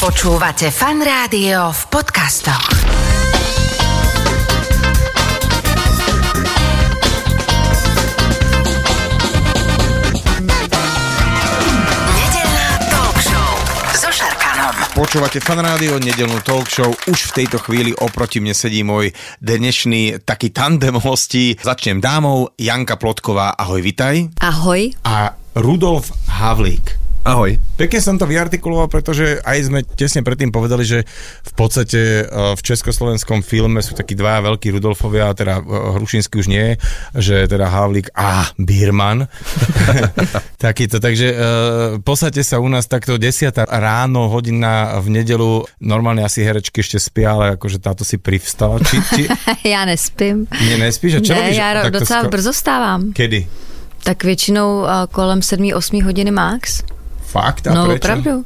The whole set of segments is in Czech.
Počúvate fan rádio v podcastoch. Počúvate fan rádio, nedelnú talk show. Už v tejto chvíli oproti mne sedí môj dnešný taký tandem hostí. Začnem dámou, Janka Plotková, ahoj, vitaj. Ahoj. A Rudolf Havlík. Ahoj. Pekne som to vyartikuloval, pretože aj sme tesne predtým povedali, že v podstate e, v československom filme sú takí dvaja veľkí Rudolfovia, teda e, Hrušinský už nie, že teda Havlík a Birman. Takýto, takže e, v podstate sa u nás takto 10 ráno, hodina v nedelu, normálne asi herečky ešte spia, ale akože táto si privstala. Či, či Já nespím. nie, nespíš? A čo ne, já docela sko- brzo stávám. Kedy? Tak většinou kolem 7-8 hodiny max. Fakt? A no, prečo? opravdu.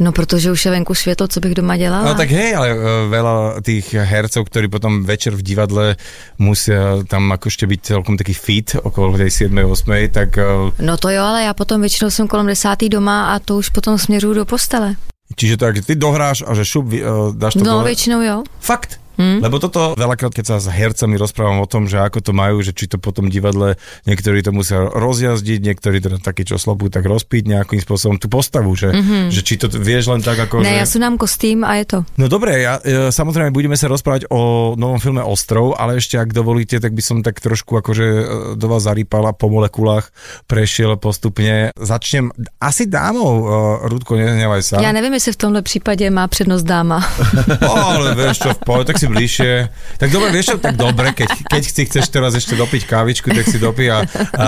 No, protože už je venku světlo, co bych doma dělala. No tak hej, ale uh, veľa tých hercov, ktorí potom večer v divadle musia tam akože byť celkom taký fit okolo tej 7-8, tak uh, No to jo, ale já potom většinou jsem kolem desátý doma a to už potom směřuju do postele. čiže tak ty dohráš a že šup, uh, dáš to No, dole. většinou jo. Fakt? Hm? Lebo toto veľakrát, keď sa s hercami rozprávam o tom, že ako to majú, že či to potom divadle, niektorí to musia rozjazdiť, niektorí teda takí, čo slabú, tak rozpiť nejakým spôsobom tú postavu, že, mm-hmm. že či to vieš len tak ako... Ne, že... já si dám kostým a je to. No dobre, ja, e, samozrejme budeme sa rozprávať o novom filme Ostrov, ale ešte ak dovolíte, tak by som tak trošku akože e, do vás zarýpal a po molekulách prešiel postupne. Začnem asi dámou, e, Rudko, nehnevaj sa. Já nevím, jestli v tomhle případě má přednost dáma. Ale vieš čo, v pohode, tak si bližšie. Tak dobre, vieš čo, tak dobre, keď, keď si chceš teraz ešte dopiť kávičku, tak si dopí. A, a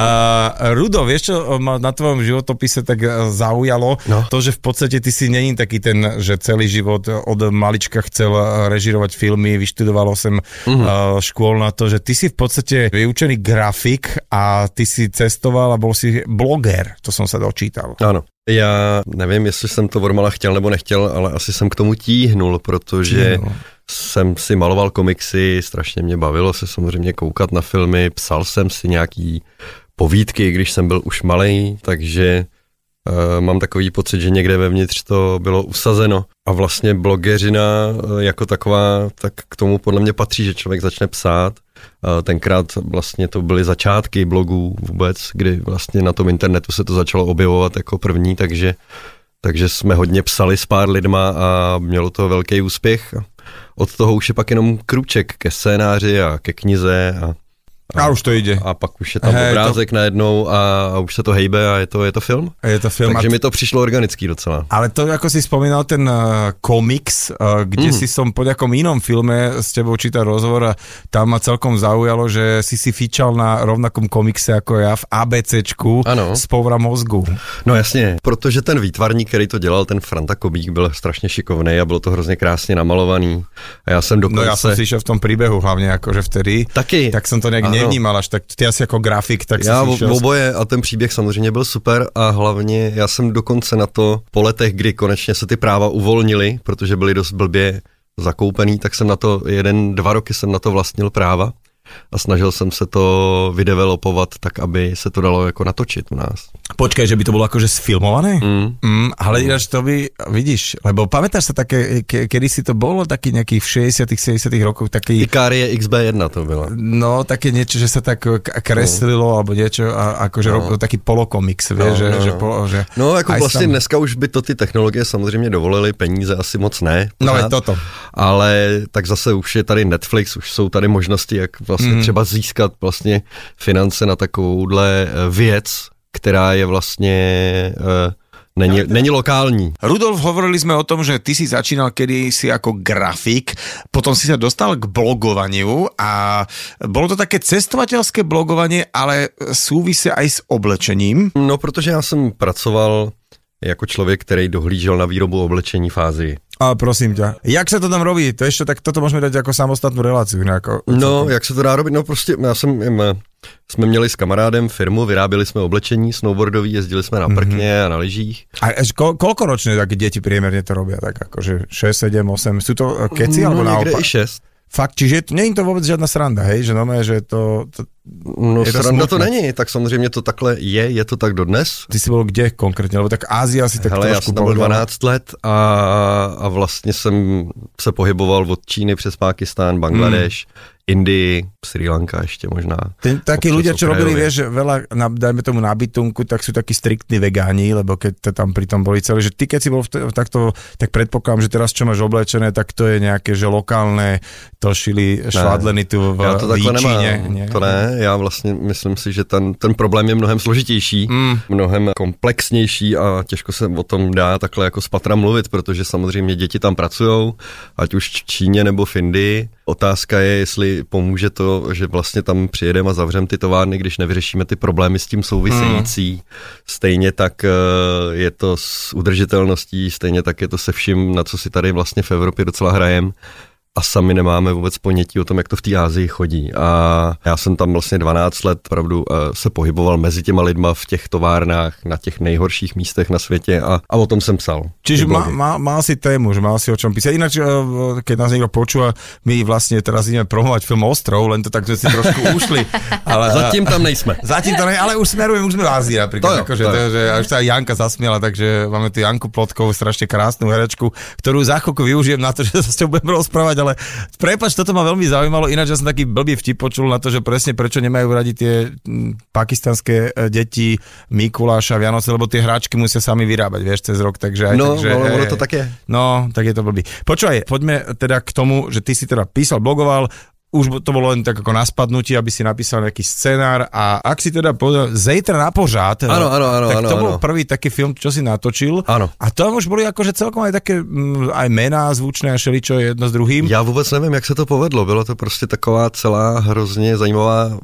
Rudo, vieš čo ma na tvojom životopise tak zaujalo? No. To, že v podstate ty si není taký ten, že celý život od malička chcel režirovať filmy, vyštudoval som uh, škôl na to, že ty si v podstate vyučený grafik a ty si cestoval a bol si bloger, to som sa dočítal. Ano. Já nevím, jestli jsem to Vormala chtěl nebo nechtěl, ale asi jsem k tomu tíhnul, protože Tíhnul. jsem si maloval komiksy, strašně mě bavilo se samozřejmě koukat na filmy, psal jsem si nějaký povídky, když jsem byl už malý, takže mám takový pocit, že někde vevnitř to bylo usazeno. A vlastně blogeřina eh, jako taková, tak k tomu podle mě patří, že člověk začne psát. Eh, Tenkrát vlastně to byly začátky blogů vůbec, kdy vlastně na tom internetu se to začalo objevovat jako první, takže, takže jsme hodně psali s pár lidma a mělo to velký úspěch. Od toho už je pak jenom krůček ke scénáři a ke knize a, A už to ide. a pak už je tam Hej, obrázek to... najednou a, a už se to hejbe a je to, je to film. Je to film. Takže a mi to přišlo organický docela. Ale to, ako si spomínal ten uh, komiks, uh, kde mm. si som po nejakom inom filme s tebou čítal rozhovor a tam ma celkom zaujalo, že si si fičal na rovnakom komikse ako ja v ABCčku Ano. z Poura mozgu. No jasně, protože ten výtvarník, který to dělal, ten Franta Kobík, byl strašně šikovný a bylo to hrozně krásně namalovaný. A já jsem No dokonce... ja som si išiel v tom príbehu hlavne akože vtedy. Taky. Tak som to nejak Ano. Nevnímal až tak. Ty asi ako grafik, tak Já išiel... oboje a ten příběh samozřejmě byl super a hlavně já jsem dokonce na to po letech, kdy konečně se ty práva uvolnily, protože byly dost blbě zakoupený, tak jsem na to jeden, dva roky jsem na to vlastnil práva a snažil jsem se to vydevelopovat tak, aby se to dalo jako natočit u nás. Počkaj, že by to bolo akože sfilmované? Mm. Mm, ale ináč to by, vidíš, lebo pamätáš sa také, ke, kedy si to bolo, taký nejaký v 60 70 rokoch, taký... Ikarie XB1 to byla. No, také niečo, že sa tak kreslilo, alebo niečo, a akože no. taký polokomiks, vieš, No, že, no, že, no. polo, že... No, jako vlastně tam- dneska už by to ty technologie samozřejmě dovolily, peníze asi moc ne. No, pořád. je toto. Ale tak zase už je tady Netflix, už jsou tady možnosti, jak vlastně Mhm. mm. třeba získat vlastně finance na takovouhle eh, věc, která je vlastně uh, není, není lokální. Rudolf, hovorili sme o tom, že ty si začínal kedy si ako grafik, potom si sa dostal k blogovaniu a bolo to také cestovateľské blogovanie, ale súvise aj s oblečením. No, protože já jsem pracoval jako člověk, který dohlížel na výrobu oblečení v Ázii. A prosím ťa, jak sa to tam robí? To ešte tak, toto môžeme dať ako samostatnú reláciu. Nejako, No, jak se to dá robit? No prostě já jsem, jim, jsme měli s kamarádem firmu, vyráběli jsme oblečení snowboardový, jezdili jsme na prkně mm-hmm. a na lyžích. A až ko, koľko ročne také deti priemerne to robia? Tak akože 6, 7, 8, sú to eh, keci no, alebo někde naopak? i šest. Fakt, čiže to, není to vůbec žádná sranda, hej, že no, že to, to No Je to sranda to není, tak samozřejmě to takhle je, je to tak dodnes. ty jsi byl kde konkrétně, lebo tak Ázia si tak Hele, já trošku jsem tam byl povedal. 12 let a, a vlastně jsem se pohyboval od Číny přes Pákistán, Bangladeš, Hmm. Indii, Sri Lanka ještě možná. Ten, takí Občas ľudia, čo robili, vieš, veľa, na, dajme tomu na bytunku, tak sú takí striktní vegáni, lebo keď to tam pritom boli celé, že ty keď si bol v t- takto, tak predpokladám, že teraz čo máš oblečené, tak to je nejaké, že lokálne, to šili švadleny tu v Já to takhle Výčíně. nemám. nie? To ne, já vlastně myslím si, že ten, ten problém je mnohem složitější, Mm. mnohem komplexnější a těžko se o tom dá takhle jako z patra mluvit, protože samozřejmě děti tam pracují, ať už v Číně nebo v Indii. Otázka je, jestli pomůže to, že vlastně tam přijedeme a zavřeme ty továrny, když nevyřešíme ty problémy s tím související. Hmm. Stejně tak eh, je to s udržitelností, stejně tak je to se vším, na co si tady vlastně v Evropě docela hrajem a sami nemáme vůbec ponětí o tom, jak to v té Ázii chodí. A já jsem tam vlastně 12 let pravdu eh, se pohyboval mezi těma lidma v těch továrnách na těch nejhorších místech na světě a, a o tom jsem psal. Čiže má, má, mal si tému, že mal si o čom písať. Ináč, eh, keď nás niekto počúva, my vlastne teraz ideme promovať film Ostrov, len to tak sme si trošku ušli. Ale, Zatím tam nejsme. Zatím to ne, ale už smerujeme, už sme v Ázii napríklad. To jo, akože, to to že až sa aj Janka zasmiela, takže máme tu Janku Plotkovú, strašne krásnu herečku, ktorú za chvíľku využijem na to, že sa s ňou budem rozprávať, ale prepač, toto ma veľmi zaujímalo, ináč ja som taký blbý vtip počul na to, že presne prečo nemajú radi tie pakistanské e, deti Mikuláša, Vianoce, lebo tie hráčky musia sami vyrábať, vieš, cez rok, takže aj No, takže, no, ono hej, to hej. tak je. No, tak je to blbý. Počúvaj, poďme teda k tomu, že ty si teda písal, blogoval, už to bolo len tak ako na spadnutie, aby si napísal nejaký scenár a ak si teda povedal, zejtra na pořád, Áno, áno, áno, tak áno, to bol áno. prvý taký film, čo si natočil. Áno. A tam už boli akože celkom aj také mm, aj mená zvučné a šeličo jedno s druhým. Já vůbec nevím, jak se to povedlo. Bylo to prostě taková celá hrozně zajímavá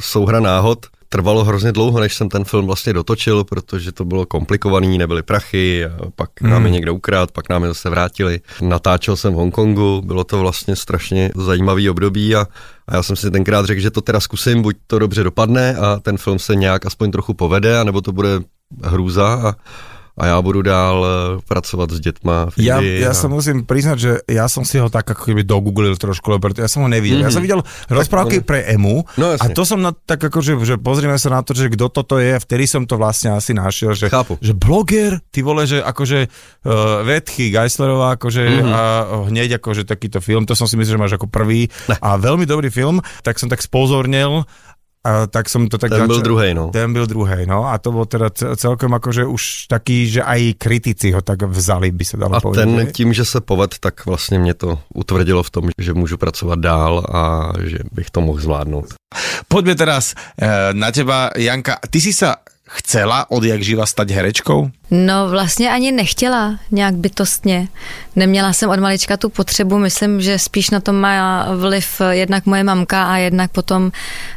souhra náhod. Trvalo hrozně dlouho, než jsem ten film vlastně dotočil, protože to bylo komplikovaný, nebyly prachy, a pak Hmm. nám je někdo ukrát, pak nám je zase vrátili. Natáčel jsem v Hongkongu, bylo to vlastně strašně zajímavý období a, a já jsem si tenkrát řekl, že to teda zkusím, buď to dobře dopadne a ten film se nějak aspoň trochu povede, anebo to bude hrůza a, a já budu dál eh, pracovat s dětma v Indii ja a... sa musím priznať, že ja som si ho tak ako keby dogooglil trošku, preto ja som ho nevidel. Mm-hmm. Ja som videl rozprávky on- pre EMU No, a to som na, tak ako, že, že pozrieme sa na to, že kto toto je, vtedy som to vlastne asi našiel, že, Chápu. že bloger, ty vole, že akože uh, Vetchy Geislerová, akože Mhm. mm-hmm. a hneď akože takýto film, to som si myslel, že máš ako prvý Ne. a veľmi dobrý film, tak som tak spozornil a tak som to tak Ten byl druhej, no. Ten byl druhej, no a to bol teda ce- celkom akože už taký, že aj kritici ho tak vzali, by sa dalo A povedať. ten že? tím, že se poved, tak vlastně mě to utvrdilo v tom, že můžu pracovat dál a že bych to mohl zvládnout. Poďme teraz e, na teba, Janka. Ty si sa chcela odjak živa stať herečkou? No vlastně ani nechtěla nějak bytostně. Neměla jsem od malička tu potřebu, myslím, že spíš na to má vliv jednak moje mamka a jednak potom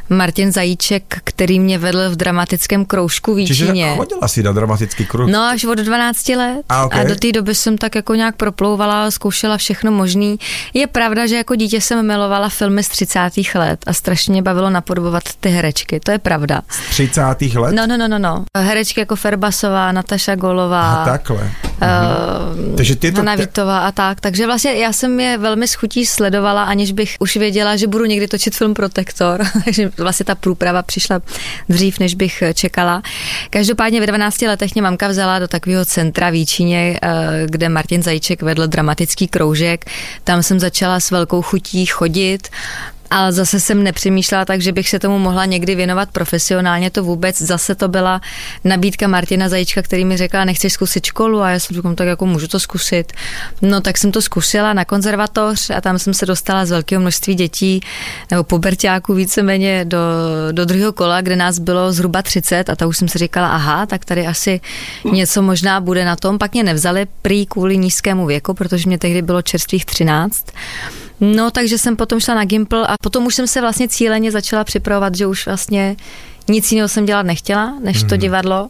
Martin Zajíček, který mě vedl v dramatickém kroužku v Čiže Jíčíně. chodila si na dramatický kruh? No až od 12 let A, okay. a do té doby jsem tak jako nějak proplouvala, zkoušela všechno možný. Je pravda, že jako dítě jsem milovala filmy z 30. let a strašně mě bavilo napodobovat ty herečky, to je pravda. 30. let? No, no, no, no, no. Herečky jako Ferbasová, Nataša Golová, A takhle. Uh, Takže tieto- Hana Vítová a tak. Takže vlastně já jsem je velmi s chutí sledovala, aniž bych už věděla, že budu někdy točit film Protektor. Takže vlastně ta průprava přišla dřív, než bych čekala. Každopádně ve 12 letech mě mamka vzala do takového centra v Jíčíně, eh, kde Martin Zajíček vedl dramatický kroužek. Tam jsem začala s velkou chutí chodit. Ale zase jsem nepřemýšlela tak, že bych se tomu mohla někdy věnovat profesionálně, to vůbec. Zase to byla nabídka Martina Zajíčka, který mi řekla, nechceš zkusit školu a já jsem říkala, tak jako můžu to zkusit. No tak jsem to zkusila na konzervatoř a tam jsem se dostala z velkého množství dětí nebo puberťáků víceméně do, do druhého kola, kde nás bylo zhruba 30 a ta už jsem si říkala, aha, tak tady asi něco možná bude na tom. Pak mě nevzali prý kvůli nízkému věku, protože mě tehdy bylo čerstvých 13. No, takže jsem potom šla na Gimple a potom už jsem se vlastně cíleně začala připravovat, že už vlastně nic jiného jsem dělat nechtěla, než to divadlo.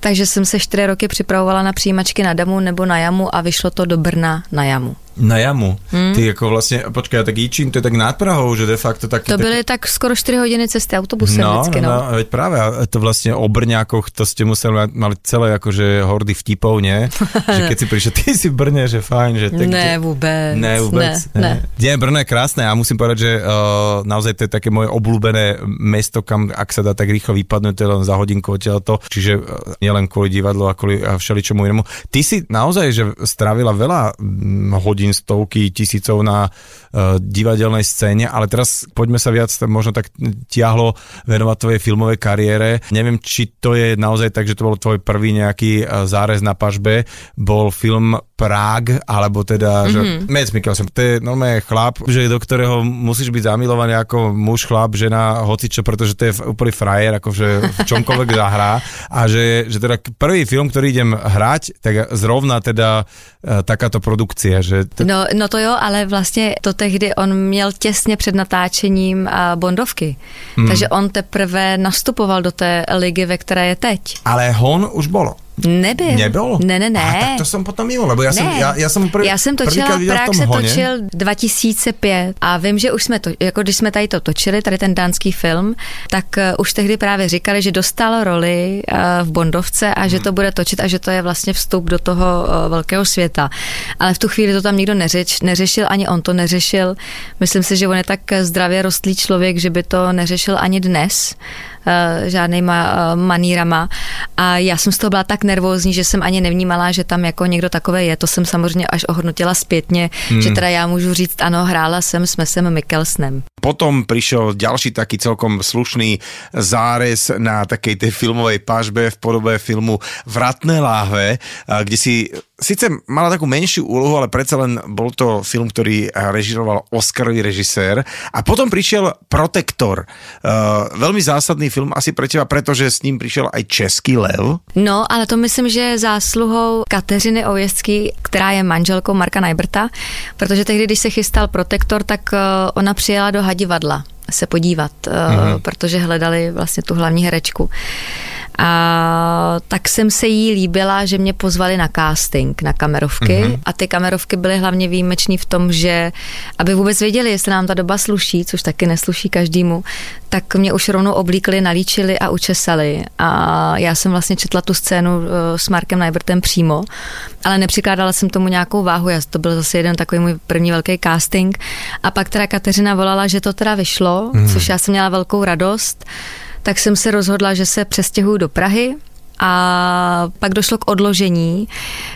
Takže jsem se čtyři roky připravovala na přijímačky na Damu nebo na Jamu a vyšlo to do Brna na Jamu. Na jamu. Hmm. Ty jako vlastně, počkej, tak Jičín, to je tak nad Prahou, že de facto tak... To byly tak skoro 4 hodiny cesty autobusem no, vždycky, no. no. veď práve, a to vlastne o Brňákoch, to ste museli mali celé akože hordy vtipov, nie? že keď si prišiel, ty si v Brne, že fajn, že... Tak, ne, vôbec. Ne, vôbec. Ne, ne. Nie, Brno je krásne a musím povedať, že uh, naozaj to je také moje obľúbené mesto, kam ak sa dá tak rýchlo vypadnúť, to je len za hodinku odtiaľto, čiže uh, nielen kvôli divadlu a kvôli a všeličomu inému. Ty si naozaj, že strávila veľa mm, hodín, stovky, tisícov na uh, divadelnej scéne, ale teraz poďme sa viac možno tak tiahlo venovať tvojej filmovej kariére. Neviem, či to je naozaj tak, že to bol tvoj prvý nejaký uh, zárez na pažbe, bol film Prague, alebo teda, mm-hmm. že Mads Mikkelsen, to je normálne chlap, že do ktorého musíš byť zamilovaný ako muž, chlap, žena, hocičo, pretože to je úplný frajer, akože v čomkoľvek zahrá a že, že teda prvý film, ktorý idem hrať, tak zrovna teda uh, takáto produkcia, že... T- No, no to jo, ale vlastně to tehdy on měl těsně před natáčením a Bondovky. Hmm. Takže on teprve nastupoval do té ligy, ve které je teď. Ale hon už bolo. Nebyl. Nebyl? Ne, ne, ne. A tak to jsem potom mimo, lebo já ne. jsem, já, já jsem prvý, já jsem točila, tom se honě. točil 2005 a vím, že už jsme to, jako když jsme tady to točili, tady ten dánský film, tak uh, už tehdy právě říkali, že dostal roli uh, v Bondovce a že Hmm. to bude točit a že to je vlastně vstup do toho uh, velkého světa. Ale v tu chvíli to tam nikdo neřeč, neřešil, ani on to neřešil. Myslím si, že on je tak zdravě rostlý člověk, že by to neřešil ani dnes žádnýma uh, manírama. A já jsem z toho byla tak nervózní, že jsem ani nevnímala, že tam jako někdo takové je. To jsem samozřejmě až ohodnotila zpětně, hmm. že teda já můžu říct, ano, hrála jsem s Mesem Mikkelsnem. Potom prišiel ďalší taký celkom slušný zárez na takej tej filmovej pažbe v podobe filmu Vratné láhve, a kde si Sice mala takú menšiu úlohu, ale predsa len bol to film, ktorý režiroval Oscarový režisér. A potom prišiel Protektor. Uh, veľmi zásadný film asi pre teba, pretože s ním prišiel aj Český lev. No, ale to myslím, že je zásluhou Kateřiny Ověstky, která je manželkou Marka Najbrta, protože tehdy, když se chystal Protektor, tak uh, ona přijela do Hadivadla se podívat, uh, mm-hmm. protože hledali vlastně tu hlavní herečku. A tak jsem se jí líbila, že mě pozvali na casting, na kamerovky mm-hmm. a ty kamerovky byly hlavně výjimečný v tom, že aby vůbec věděli, jestli nám ta doba sluší, což taky nesluší každému, tak mě už rovnou oblíkli, nalíčili a učesali. A já jsem vlastně četla tu scénu uh, s Markem Najbrtem přímo, ale nepřikládala jsem tomu nějakou váhu, já, to byl zase jeden takový můj první velký casting. A pak teda Kateřina volala, že to teda vyšlo, mm. což já jsem měla velkou radost tak jsem se rozhodla, že se přestěhuju do Prahy a pak došlo k odložení,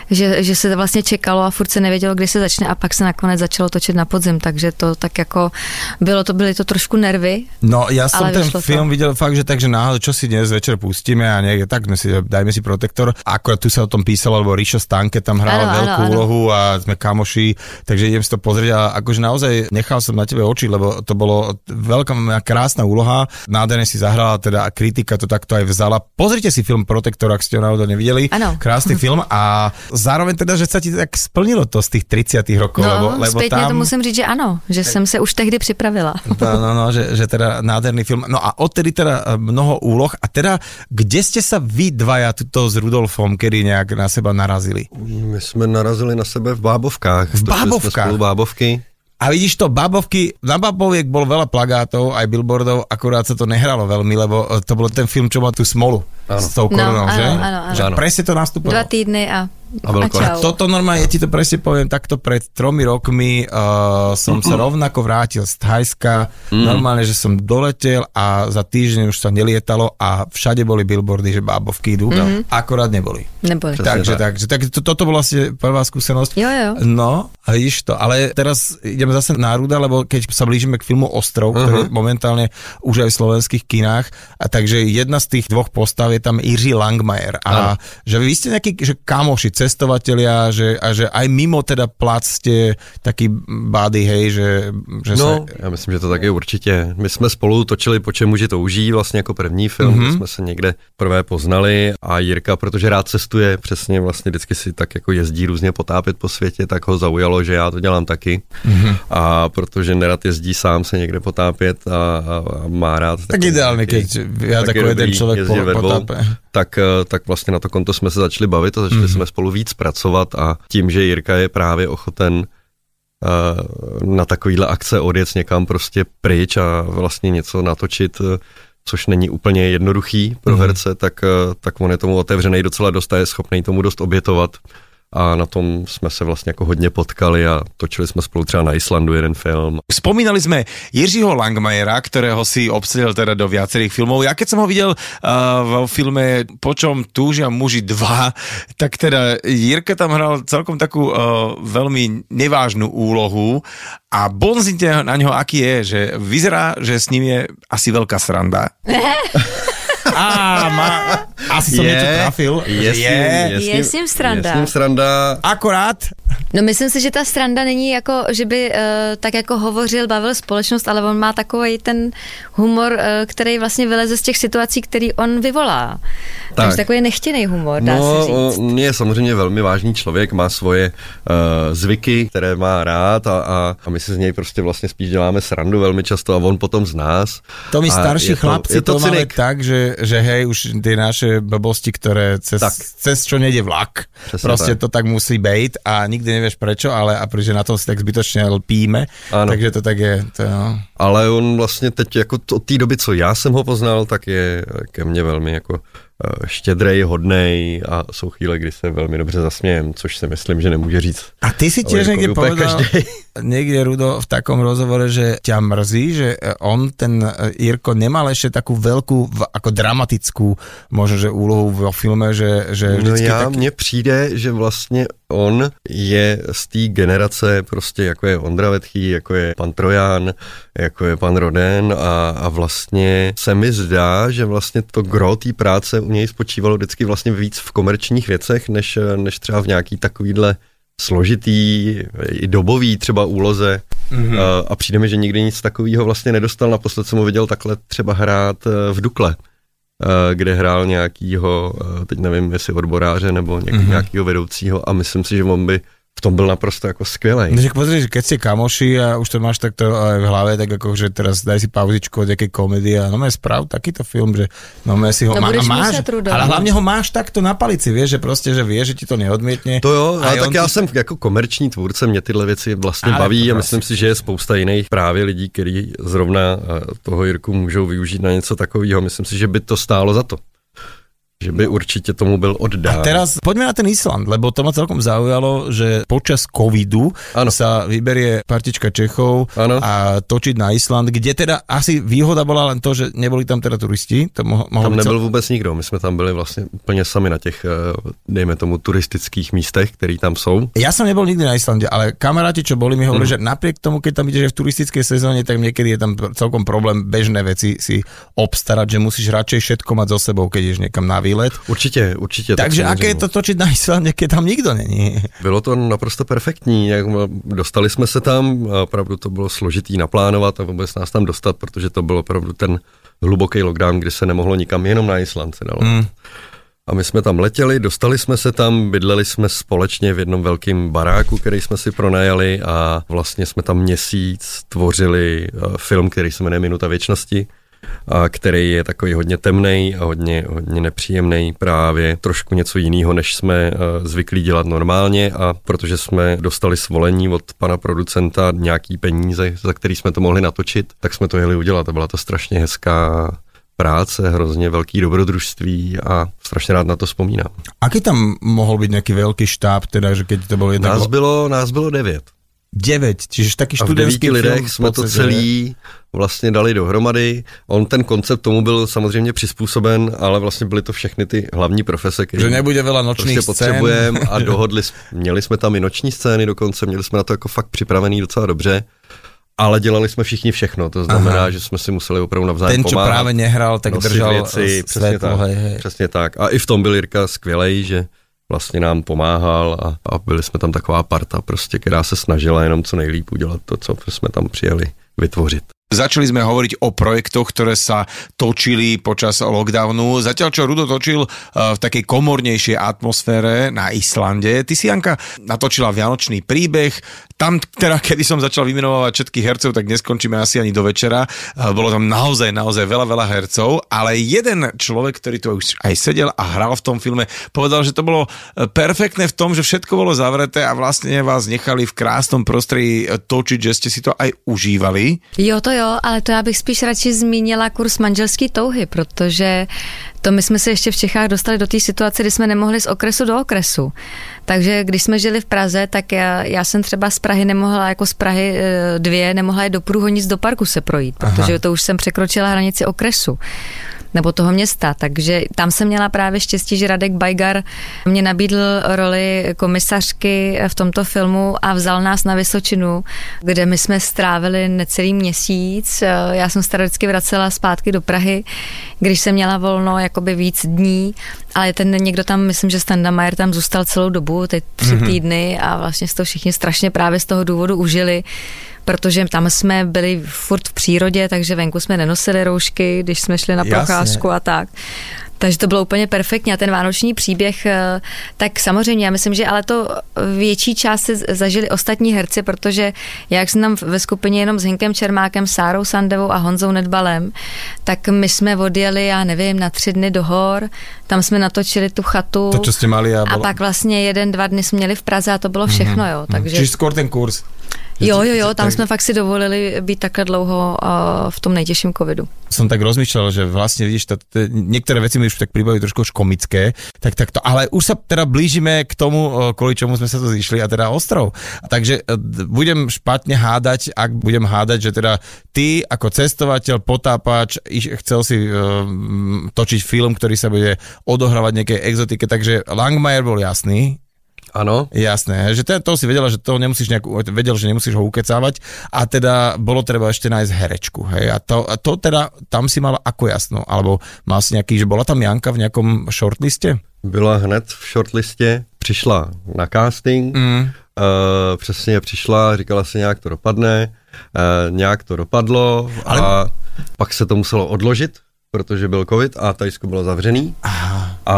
že, že se vlastně čekalo a furt se nevědělo, kdy se začne a pak se nakonec začalo točit na podzim, takže to tak jako bylo to, byly to trošku nervy. No ja som ten vyšlo to. film videl fakt, že takže náhodou, čo si dnes večer pustíme a niekde, tak si, dajme si Protektor. Akorát tu sa o tom písalo, lebo Ríšo Stanke tam áno, áno. úlohu a sme kamoši, takže idem si to pozrieť a akože naozaj nechal som na tebe oči, lebo to bolo veľká krásna úloha, nádherne si zahrala, teda a kritika to takto aj vzala. Pozrite si film Protektor, ak ste ho náhodou nevideli. Áno. Krásny film a zároveň teda, že sa ti tak splnilo to z tých 30 rokov, No, lebo, lebo tam... to musím říct, že ano, že jsem se už tehdy připravila. No, no, no, že, že teda nádherný film. No a odtedy teda e, mnoho úloh. A teda, kde ste sa vy dvaja tuto s Rudolfom, kedy nejak na seba narazili? My jsme narazili na sebe v Bábovkách. V Bábovkách? Jsme spolu Bábovky. A vidíš to, Babovky, na Baboviek bol veľa plagátov, aj billboardov, akurát sa to nehralo veľmi, lebo e, to bol ten film, čo má tú smolu Áno. s tou No, koronou, áno, že? áno, áno. Áno. presne to nastupovalo. Dva týdny a, A a. Toto normálne, ja ti to presne poviem, takto pred tromi rokmi uh, som sa rovnako vrátil z Thajska, Mm. normálne, že som doletel a za týždeň už sa nelietalo a všade boli billboardy, že bábovky idú, Mhm. akorát neboli. Neboli. Takže, tak. takže tak, to, toto bola vlastne prvá skúsenosť. Jo, jo. No, a vidíš to, ale teraz ideme zase na Ruda, lebo keď sa blížime k filmu Ostrov, uh-huh. ktorý je momentálne už aj v slovenských kinách, a takže jedna z tých dvoch postav je tam Jiří Langmajer. A Áno. že vy ste nejakí že kamoši, cestovatelia, že, a že aj mimo teda plac ste taký bády, hej, že, že No, sa... já myslím, že to tak je určitě. My jsme spolu točili Po čem muži touží, vlastně jako první film, mm-hmm. kde jsme se někde prvé poznali a Jirka, protože rád cestuje, přesně vlastně vždycky si tak jako jezdí různě potápět po světě, tak ho zaujalo, že já to dělám taky. Mm-hmm. A protože nerad jezdí sám se někde potápět a, a, a má rád. Tak ideálne, keď ja tak je tako jeden dobrý človek jezdit po, potápe. Tak, eh, tak vlastně na to konto jsme se začali bavit a začali mm. jsme spolu víc pracovat a tím, že Jirka je právě ochoten na takovýhle akce odjet někam prostě pryč a vlastně něco natočit, což není úplně jednoduchý pro mm. herce, tak, tak on je tomu otevřený docela dost a je schopný tomu dost obětovat a na tom jsme se vlastně jako hodně potkali a točili jsme spolu třeba na Islandu jeden film. Spomínali jsme Jiřího Langmajera, kterého si obsadil teda do viacerých filmov. Já keď jsem ho viděl uh, v filme Počom túžia muži 2, tak teda Jirka tam hral celkom takú uh, veľmi nevážnu úlohu a bonzite na něho, aký je, že vyzerá, že s ním je asi veľká sranda. Á, má, asi je, niečo trafil. Je, je, je, je s ním sranda. Je s ním sranda. Akorát No myslím si, že ta sranda není jako, že by uh, tak jako hovořil, bavil společnost, ale on má takový ten humor, uh, který vlastně vyleze z těch situací, který on vyvolá. Tak. Takže takový nechtěný humor, dá no, se říct. On je samozřejmě velmi vážný člověk, má svoje uh, zvyky, které má rád a, a, a my si z něj prostě vlastně spíš děláme srandu velmi často a on potom z nás. To my starší je to- chlapci je to to, máme cynik. tak, že, že hej, už ty naše blbosti, které cez, Tak. cez čo nejde vlak, Přesně prostě tak. to tak musí být a nikdy nevieš prečo, ale a protože na tom si tak zbytočně lpíme, Ano. takže to tak je. To, no. Ale on vlastně teď jako od té doby, co já jsem ho poznal, tak je ke mně velmi jako štědrej, hodnej a jsou chvíle, kdy se velmi dobře zasmějem, což si myslím, že nemůže říct. A ty si O tiež Jirkovi někde povedal, každej. někde Rudo v takom rozhovore, že ťa mrzí, že e, on, ten e, Jirko, nemal ešte takú veľkú, v- ako dramatickú, možno, že úlohu vo filme, že, že No já, tak... mně přijde, že vlastně on je z té generace prostě jako je Ondra Vetchý, jako je pan Trojan, jako je pan Roden a, a vlastně se mi zdá, že vlastně to gro té práce u něj spočívalo vždycky vlastně víc v komerčních věcech, než, než třeba v nějaký takovýhle složitý, i dobový třeba úloze mm-hmm. a, a přijde mi, že nikdy nic takového vlastně nedostal. Naposled jsem ho viděl takhle třeba hrát eh, v Dukle, kde hrál nějakýho, eh, teď nevím, jestli odboráře nebo mm-hmm. nějakýho vedoucího a myslím si, že on by v tom byl naprosto jako skvělej. No, že pozri, že keď ste kamoši a už to máš takto aj v hlave, tak ako, že teraz daj si pauzičku od nejakej komedie a no mé sprav takýto film, že no mé si ho No má, máš, ale hlavne ho máš takto na palici, vieš, že prostě, že vie, že ti to neodmietne. To jo, A ale tak já ti- jsem jako komerční tvůrce, mě tyhle věci vlastně Ale baví a myslím si, že je spousta jiných právě lidí, kteří zrovna eh, toho Jirku můžou využít na něco takového. Myslím si, že by to stálo za to. Že by určitě tomu byl oddán. A teraz poďme na ten Island, lebo to ma celkom zaujalo, že počas covidu Áno. sa vyberie partička Čechov Áno. a točiť na Island, kde teda asi výhoda bola len to, že neboli tam teda turisti. To mo- mohlo Tam nebyl vůbec nikdo, my jsme tam byli vlastně úplně sami na těch, eh, dejme tomu, turistických místech, které tam jsou. Ja som nebol nikdy na Islande, ale kamaráti, čo boli, mi hovorili, Mhm. mm. že napriek tomu, keď tam ideš v turistickej sezóne, tak niekedy je tam celkom problém bežné veci si obstarať, že musíš radšej všetko mať so sebou, keď ideš niekam na výlet. Určitě, určitě. tak Takže aké je samozřejmě. to točiť na Islande, keď tam nikdo není? Bylo to naprosto perfektní, jak dostali jsme se tam, a opravdu to bylo složitý naplánovat a vůbec nás tam dostat, protože to byl opravdu ten hluboký lockdown, kdy se nemohlo nikam, jenom na Island se dalo. Mm. A my jsme tam letěli, dostali jsme se tam, bydleli jsme společně v jednom velkém baráku, který jsme si pronajali a vlastně jsme tam měsíc tvořili eh, film, který se jmenuje Minuta věčnosti, který je takový hodně temný a hodně, hodně nepříjemný právě, trošku něco jiného, než jsme eh, zvyklí dělat normálně a protože jsme dostali svolení od pana producenta nějaký peníze, za který jsme to mohli natočit, tak jsme to jeli udělat a byla to strašně hezká práce, hrozně velký dobrodružství a strašně rád na to vzpomínám. Aký tam mohol byť nejaký veľký štáb, teda, že keď to jednak Nás bylo, nás bylo devět. 9, čiže v študentský lidech film jsme to celý vlastně dali dohromady. On ten koncept tomu byl samozřejmě přizpůsoben, ale vlastně byly to všechny ty hlavní profese, které Že nebude veľa nočných prostě potřebujeme a dohodli, měli jsme tam i noční scény dokonce, měli jsme na to jako fakt připravený docela dobře. Ale dělali jsme všichni všechno, to znamená, Aha. že jsme si museli opravdu navzájem Ten, pomáhat. práve nehral, tak nosit držal věci, přesně tak, Hej, hej. přesně tak. A i v tom byl Jirka skvělej, že vlastně nám pomáhal a, a byli jsme tam taková parta prostě, která se snažila jenom co nejlíp udělat to, co jsme tam přijeli vytvořit. Začali sme hovoriť o projektoch, ktoré sa točili počas lockdownu. Zatiaľ, čo Rudo točil uh, v takej komornejšej atmosfére na Islande. Ty si, Janka, natočila Vianočný príbeh. Tam, teda, kedy som začal vymenovať všetkých hercov, tak neskončíme asi ani do večera. Uh, bolo tam naozaj, naozaj veľa, veľa hercov, ale jeden človek, ktorý tu už aj sedel a hral v tom filme, povedal, že to bolo uh, perfektné v tom, že všetko bolo zavreté a vlastne vás nechali v krásnom prostredí točiť, že ste si to aj užívali. Jo, to jo, ale to já bych spíš radši zmínila kurz manželský touhy, protože to my jsme se ještě v Čechách dostali do té situace, kdy jsme nemohli z okresu do okresu. Takže když jsme žili v Praze, tak já, já jsem třeba z Prahy nemohla, jako z Prahy eh, dvě, nemohla jít do Průhonic do parku se projít, protože Aha. to už jsem překročila hranici okresu nebo toho města. Takže tam jsem měla právě štěstí, že Radek Bajgar mě nabídl roli komisařky v tomto filmu a vzal nás na Vysočinu, kde my jsme strávili necelý měsíc. Já jsem se vždycky vracela zpátky do Prahy, když jsem měla volno jakoby víc dní, ale ten někdo tam, myslím, že Standa Mayer tam zůstal celou dobu, teď tři mm-hmm. týdny a vlastně toho všichni strašně právě z toho důvodu užili protože tam jsme byli furt v přírodě, takže venku jsme nenosili roušky, když jsme šli na procházku a tak. Takže to bylo úplně perfektní a ten vánoční příběh, eh, tak samozřejmě, já myslím, že ale to větší část si zažili ostatní herci, protože jak jsem tam ve skupině jenom s Hinkem Čermákem, Sárou Sandevou a Honzou Nedbalem, tak my jsme odjeli, já nevím, na tři dny do hor, tam jsme natočili tu chatu. To, co jste mali a, a pak vlastně jeden, dva dny jsme měli v Praze a to bylo všechno, mm-hmm. jo. Mhm. Takže... Čiže skôr ten kurz. Jo, jo, jo, tam jsme fakt si dovolili být takhle dlouho uh, v tom nejtěžším covidu. Som tak rozmýšľal, že vlastne vidíš, niektoré veci mi už tak pribavili trošku už komické, tak, tak to, ale už sa teda blížime k tomu, kvôli čomu sme sa to zišli, a teda ostrov. Takže budem špatne hádať, ak budem hádať, že teda ty ako cestovateľ, potápač, chcel si uh, točiť film, ktorý sa bude odohrávať nejakej exotike, takže Langmajer bol jasný, Áno. Jasné, že to, to si vedela, že to nemusíš nejak, vedel, že nemusíš ho ukecávať a teda bolo treba ešte nájsť herečku, hej, a to, a to teda tam si mala ako jasno, alebo mal si nejaký, že bola tam Janka v nejakom shortliste? Byla hned v shortlistě, přišla na casting, mm. uh, přesně přišla, říkala si nějak to dopadne, uh, nějak to dopadlo Ale... a pak se to muselo odložit, protože byl covid a Tajsko bylo zavřený Aha. a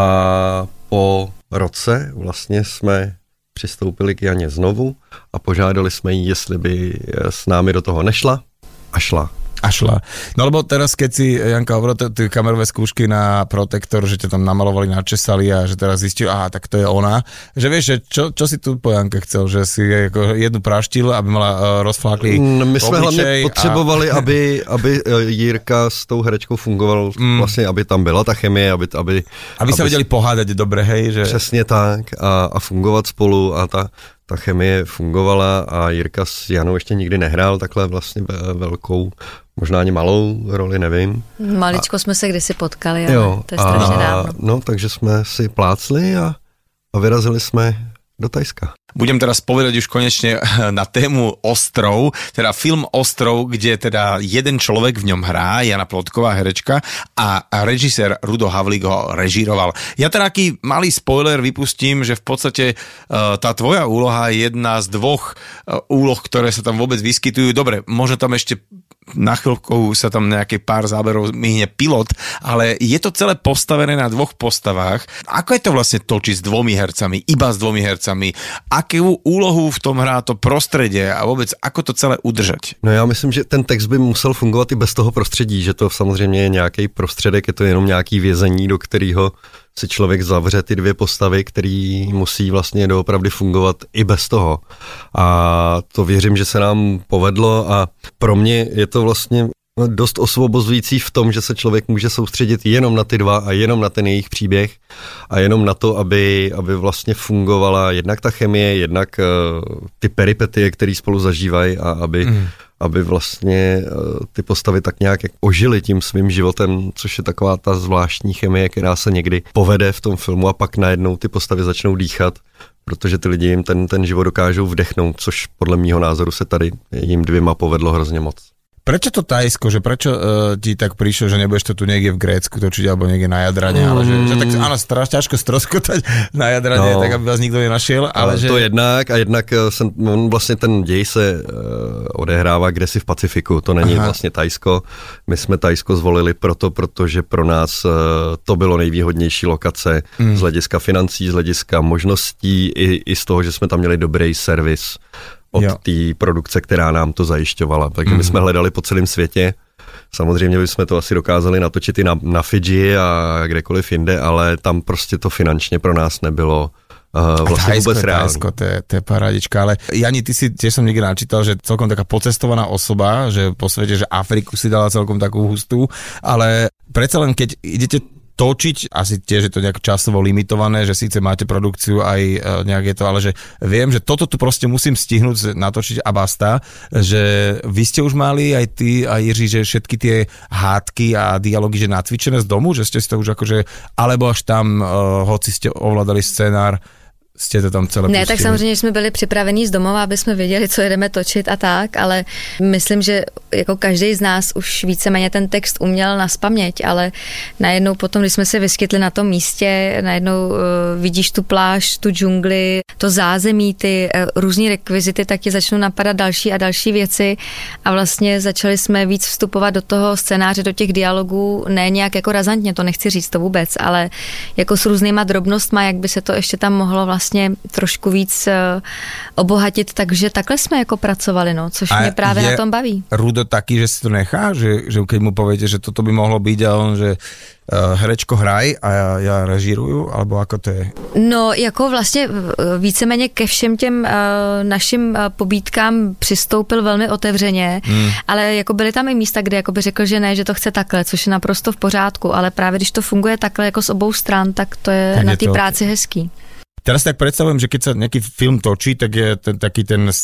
po roce vlastně jsme přistoupili k Janě znovu a požádali jsme jí, jestli by s námi do toho nešla a šla a šla. No lebo teraz, keď si Janka hovorila tie kamerové skúšky na Protektor, že ťa tam namalovali, načesali a že teraz zistil, aha, tak to je ona. Že vieš, že čo, čo si tu po Janke chcel? Že si ako jednu praštil, aby mala uh, rozfláklý mm, My jsme hlavně potřebovali, a... aby, aby Jirka s tou herečkou fungoval, mm. vlastně, aby tam byla ta chemie, aby... Aby, aby se vedeli pohádať dobre, hej? Že... Přesně tak a, a fungovat spolu a ta, ta chemie fungovala a Jirka s Janou ještě nikdy nehrál takhle vlastně velkou, možná ani malou roli, nevím. Maličko a, jsme se kdysi potkali, ale jo, to je strašně a, dávno. No, takže jsme si plácli a, a vyrazili jsme do Tajska. Budem teraz povedať už konečne na tému Ostrov, teda film Ostrov, kde teda jeden človek v ňom hrá, Jana Plotková herečka a režisér Rudo Havlík ho režíroval. Ja teda aký malý spoiler vypustím, že v podstate uh, tá tvoja úloha je jedna z dvoch uh, úloh, ktoré sa tam vôbec vyskytujú. Dobre, možno tam ešte na chvíľku sa tam nejaké pár záberov myhne pilot, ale je to celé postavené na dvoch postavách. Ako je to vlastne točiť s dvomi hercami, iba s dvomi hercami? Akú úlohu v tom hrá to prostredie a vůbec ako to celé udržet? No já myslím, že ten text by musel fungovat i bez toho prostředí, že to samozřejmě je nějaký prostředek, je to jenom nějaký vězení, do kterého si člověk zavře ty dvě postavy, který musí vlastně doopravdy fungovat i bez toho. A to věřím, že se nám povedlo a pro mě je to vlastně dost osvobozující v tom, že se člověk může soustředit jenom na ty dva a jenom na ten jejich příběh a jenom na to, aby, aby vlastně fungovala jednak ta chemie, jednak uh, ty peripetie, které spolu zažívají a aby, mm aby vlastně eh, ty postavy tak nějak ožily tím svým životem, což je taková ta zvláštní chemie, která se někdy povede v tom filmu a pak najednou ty postavy začnou dýchat, protože ty lidi jim ten, ten život dokážou vdechnout, což podle mýho názoru se tady jim dvěma povedlo hrozně moc. Prečo to Tajsko, že prečo uh, ti tak prišlo, že nebudeš to tu niekde v Grécku točiť alebo niekde na Jadrane, mm. ale že, že tak áno, strašne ťažko stroskotať na Jadrane, no. tak aby vás nikto nenašiel, ale no, že... To jednak a jednak jsem, on vlastně ten děj se uh, odehrává kde si v Pacifiku, to není Aha. vlastně Tajsko. My jsme Tajsko zvolili proto, protože pro nás uh, to bylo nejvýhodnější lokace mm. z hlediska financí, z hlediska možností i, i z toho, že jsme tam měli dobrý servis od té produkce, která nám to zajišťovala. Takže mm. my mhm. jsme hledali po celém světě. Samozřejmě bychom to asi dokázali natočit i na, na Fidži a kdekoliv jinde, ale tam prostě to finančně pro nás nebylo Uh, vlastně Thajsko, vůbec. Thajsko, to je, to je paradička, ale Jani, ty si tiež som niekde načítal, že celkom taká pocestovaná osoba, že po svete, že Afriku si dala celkom takú hustú, ale predsa len keď idete točiť, asi tiež je to nejak časovo limitované, že síce máte produkciu aj e, nejak je to, ale že viem, že toto tu proste musím stihnúť natočiť a basta, že vy ste už mali aj ty a Jiří, že všetky tie hádky a dialógy, že nacvičené z domu, že ste si to už akože, alebo až tam, uh, hoci ste ovládali scenár, jste to tam celé Ne, pustili. tak samozřejmě jsme byli připravení z domova, aby jsme věděli, co jedeme točit a tak, ale myslím, že jako každý z nás už víceméně ten text uměl na spaměť, ale najednou potom, když jsme se vyskytli na tom místě, najednou uh, vidíš tu pláž, tu džungli, to zázemí, ty uh, různé rekvizity, tak ti začnou napadat další a další věci a vlastně začali jsme víc vstupovat do toho scénáře, do těch dialogů, ne nějak jako razantně, to nechci říct to vůbec, ale jako s různýma drobnostma, jak by se to ještě tam mohlo vlastně vlastně trošku víc eh, obohatit, takže takhle jsme jako pracovali, no, což a mě právě na tom baví. Rudo taky, že si to nechá, že, že keď mu poviete, že toto by mohlo být a on, že uh, herečko hraj a já, já režíruju, alebo ako to je? No, jako vlastně víceméně ke všem těm uh, našim uh, pobídkám přistoupil velmi otevřeně, hmm. ale jako byly tam i místa, kde jako by řekl, že ne, že to chce takhle, což je naprosto v pořádku, ale právě když to funguje takhle jako z obou stran, tak to je tak na té práci hezký. Teraz tak predstavujem, že keď sa nejaký film točí, tak je ten, taký ten uh,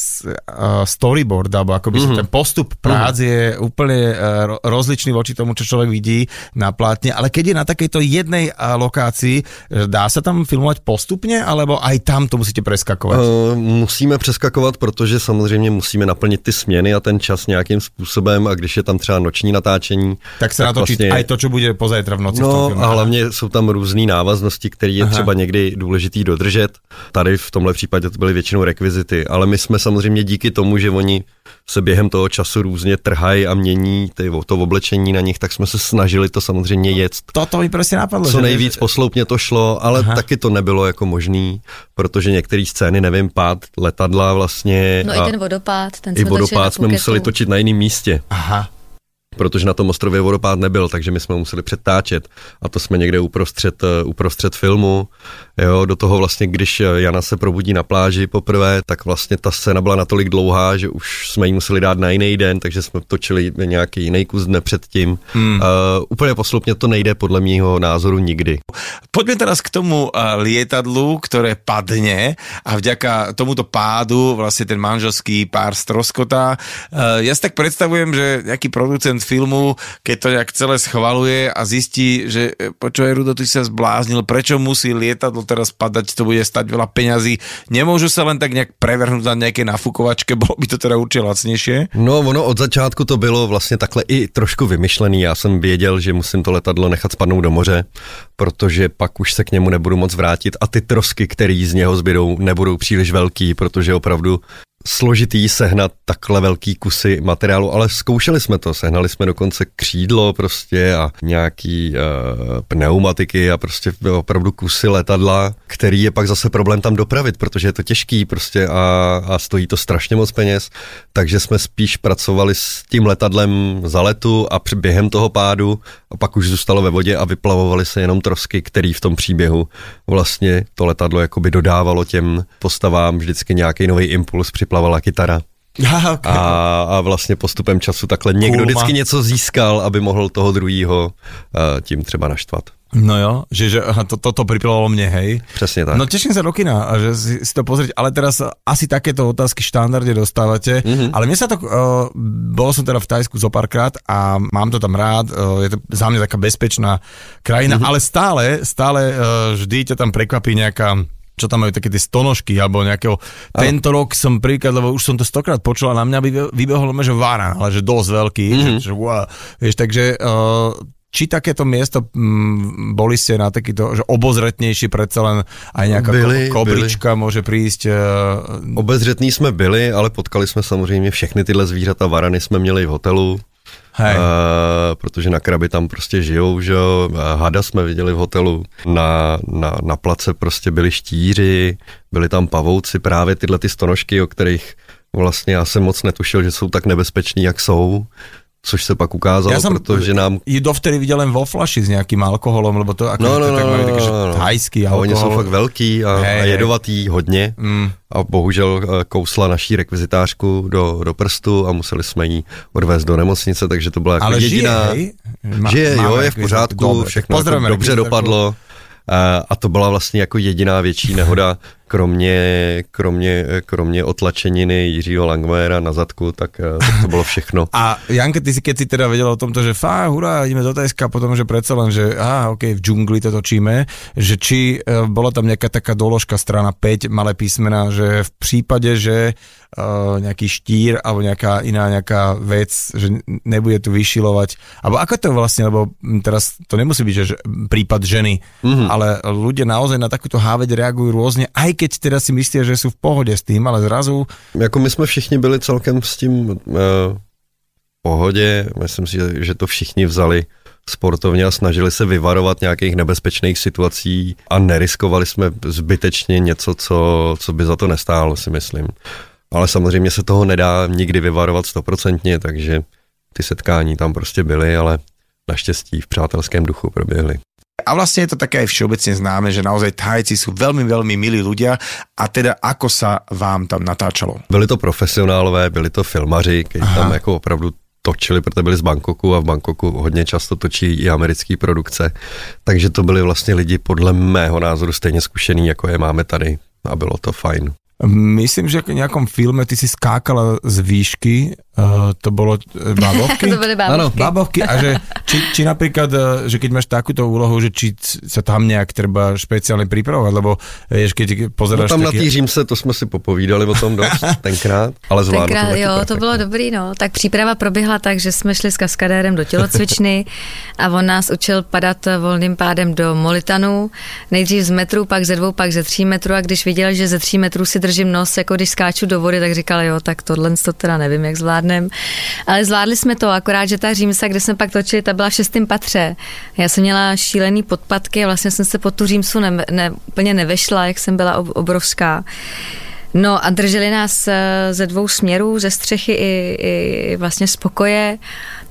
storyboard, alebo akoby mm-hmm. ten postup prác mm-hmm. je úplne uh, rozličný voči tomu, čo človek vidí na plátne, ale keď je na takejto jednej uh, lokácii, dá sa tam filmovať postupně, alebo aj tam to musíte preskakovat? Uh, musíme přeskakovat, protože samozřejmě musíme naplnit ty směny a ten čas nějakým způsobem a když je tam třeba noční natáčení. Tak se natočí vlastně, aj to, co bude pozajtra v noci no, v tom filmu. a hlavně jsou tam různé návaznosti, které je Aha. třeba někdy důležitý dodržet udržet. Tady v tomhle případě to byly většinou rekvizity, ale my jsme samozřejmě díky tomu, že oni se během toho času různě trhají a mění ty, to oblečení na nich, tak jsme se snažili to samozřejmě jet. To, to mi prostě napadlo. Co nejvíc že... posloupně to šlo, ale Aha. taky to nebylo jako možný, protože některé scény, nevím, pád letadla vlastně. No a i ten vodopád, ten I vodopád jsme museli točit na jiném místě. Aha protože na tom ostrově vodopád nebyl, takže my jsme museli přetáčet a to jsme někde uprostřed, eh, uprostřed filmu. Jo, do toho vlastně, když Jana se probudí na pláži poprvé, tak vlastně ta scéna byla natolik dlouhá, že už jsme ji museli dát na jiný den, takže jsme točili nějaký jiný kus dne předtím. Hmm. Uh, úplně poslupně to nejde podle mého názoru nikdy. Pojďme teraz k tomu uh, lietadlu, které padne a vďaka tomuto pádu vlastně ten manželský pár stroskotá. Uh, ja si tak predstavujem, že nejaký producent filmu, keď to nejak celé schvaluje a zistí, že počúvaj Rudo, ty sa zbláznil, prečo musí lietadlo teraz padať, to bude stať veľa peňazí. Nemôžu sa len tak nejak prevrhnúť na nejaké nafukovačke, bolo by to teda určitě lacnější? No, ono od začátku to bylo vlastně takhle i trošku vymyšlený. Já jsem věděl, že musím to letadlo nechat spadnout do moře, protože pak už se k němu nebudu moc vrátit a ty trosky, které z něho zbydou, nebudou příliš velký, protože opravdu složitý sehnat takhle velký kusy materiálu, ale zkoušeli jsme to, sehnali jsme dokonce křídlo prostě a nějaký uh, pneumatiky a prostě opravdu kusy letadla, který je pak zase problém tam dopravit, protože je to těžký prostě a, a stojí to strašně moc peněz, takže jsme spíš pracovali s tím letadlem za letu a během toho pádu a pak už zůstalo ve vodě a vyplavovaly se jenom trosky, který v tom příběhu vlastně to letadlo jakoby dodávalo těm postavám vždycky nějaký nový impuls při plavala kytara. okay. a, a vlastně postupem času takhle někdo vždycky něco získal, aby mohl toho druhýho uh, tím třeba naštvat. No jo, že, že aha, to, toto priplavalo mne, hej. Přesně tak. No teším sa do kina, že si, si to pozrieť, ale teraz asi takéto otázky štandardne dostávate, mm-hmm. ale mne sa to, uh, bol som teda v Tajsku zo párkrát a mám to tam rád, uh, je to za mňa taká bezpečná krajina, mm-hmm. ale stále, stále uh, vždy ťa tam prekvapí nejaká čo tam majú také tie stonožky, alebo nejakého, tento rok som príklad, lebo už som to stokrát počul a na mňa vybe- vybehol, že varan, ale že dosť veľký, Mhm. mm-hmm. že, že wow, vieš, takže uh, či takéto miesto mm, boli ste na takýto, že obozretnejší predsa len aj nejaká Byli, ko- koblička môže prísť. Uh, Obezřetný jsme byli, ale potkali jsme samozřejmě všechny tyhle zvířata. Varany jsme měli v hotelu, hej, uh, protože na krabi tam prostě žijou, že jo. Eh, Hada jsme viděli v hotelu. Na, na, na place prostě byli štíři, byli tam pavouci, právě tyhle ty stonožky, o kterých vlastně já jsem moc netušil, že jsou tak nebezpeční, jak jsou. Což se pak ukázalo, Ja som protože nám ju dovtedy videl len vo flaši s nejakým alkoholom, lebo to ako No, no, tak no, no, že no, no. thajský A alkohol. oni jsou fakt velký a, Hej, a jedovatý hodně. Mm. A bohužel eh, kousla naší rekvizitářku do, do prstu a museli jsme ji odvést do nemocnice, takže to byla jako Ale žije, jediná... hej? Ma- žije, jo, je v pořádku, Dobre, všechno jako dobře dopadlo. A, a to byla vlastně jako jediná větší nehoda, kromě, kromě, kromě otlačeniny Jiřího Langmajera na zadku, tak, eh, tak to bylo všechno. A Janke, ty si keď si teda vedela o tomto, že fá, hurá, ideme do Tajska, potom, že predsa len, že á, ok, v džungli to točíme, že či e, bola tam nejaká taká doložka strana 5, malé písmena, že v prípade, že e, nejaký štír alebo nejaká iná nejaká vec, že nebude tu vyšilovať, alebo ako to je vlastne, lebo teraz to nemusí byť, že, že prípad ženy, mm-hmm. ale ľudia naozaj na takúto háveď reagujú rôzne, aj keď teda si myslia, že sú v pohode s tým, ale zrazu Jako my jsme všichni byli celkem s tím uh, pohodě, myslím si, že to všichni vzali sportovně a snažili se vyvarovat nějakých nebezpečných situací a neriskovali jsme zbytečně něco, co, co by za to nestálo, si myslím. Ale samozřejmě se toho nedá nikdy vyvarovat stoprocentně, takže ty setkání tam prostě byly, ale naštěstí v přátelském duchu proběhly. A vlastne je to také aj všeobecne známe, že naozaj Thajci sú veľmi, veľmi milí ľudia a teda ako sa vám tam natáčalo? Byli to profesionálové, byli to filmaři, kteří tam jako opravdu točili, protože byli z Bangkoku a v Bangkoku hodně často točí i americké produkce. Takže to byli vlastně lidi podle mého názoru stejně zkušený, jako je máme tady a bylo to fajn. Myslím, že v nejakom filme ty si skákala z výšky, uh, to bolo uh, bábovky? to byly bábovky. Bábovky a že či, či napríklad, uh, že keď máš takúto úlohu, že či sa tam nejak treba špeciálne pripravovať, lebo vieš, keď No pozeráš tam na taký... té Římse, to jsme si popovídali o tom dost tenkrát, ale zvládlo Tenkrát, to taky jo, to perfektně. bylo dobrý, no. Tak příprava proběhla tak, že jsme šli s kaskadérem do tělocvičny a on nás učil padat volným pádem do molitanu. Nejdřív z metru, pak ze dvou, pak ze tří metrů a když viděl, že ze tří metrů si držím nos, jako když skáču do vody, tak říkal, jo, tak tohle to teda nevím, jak zvládnem. Ale zvládli jsme to, akorát, že ta římsa, kde jsme pak točili, ta byla v šestém patře. Já jsem měla šílený podpatky a vlastně jsem se pod tu římsu ne, ne, úplně nevešla, jak jsem byla ob, obrovská. No a drželi nás eh, ze dvou směrů, ze střechy i, i vlastně z pokoje.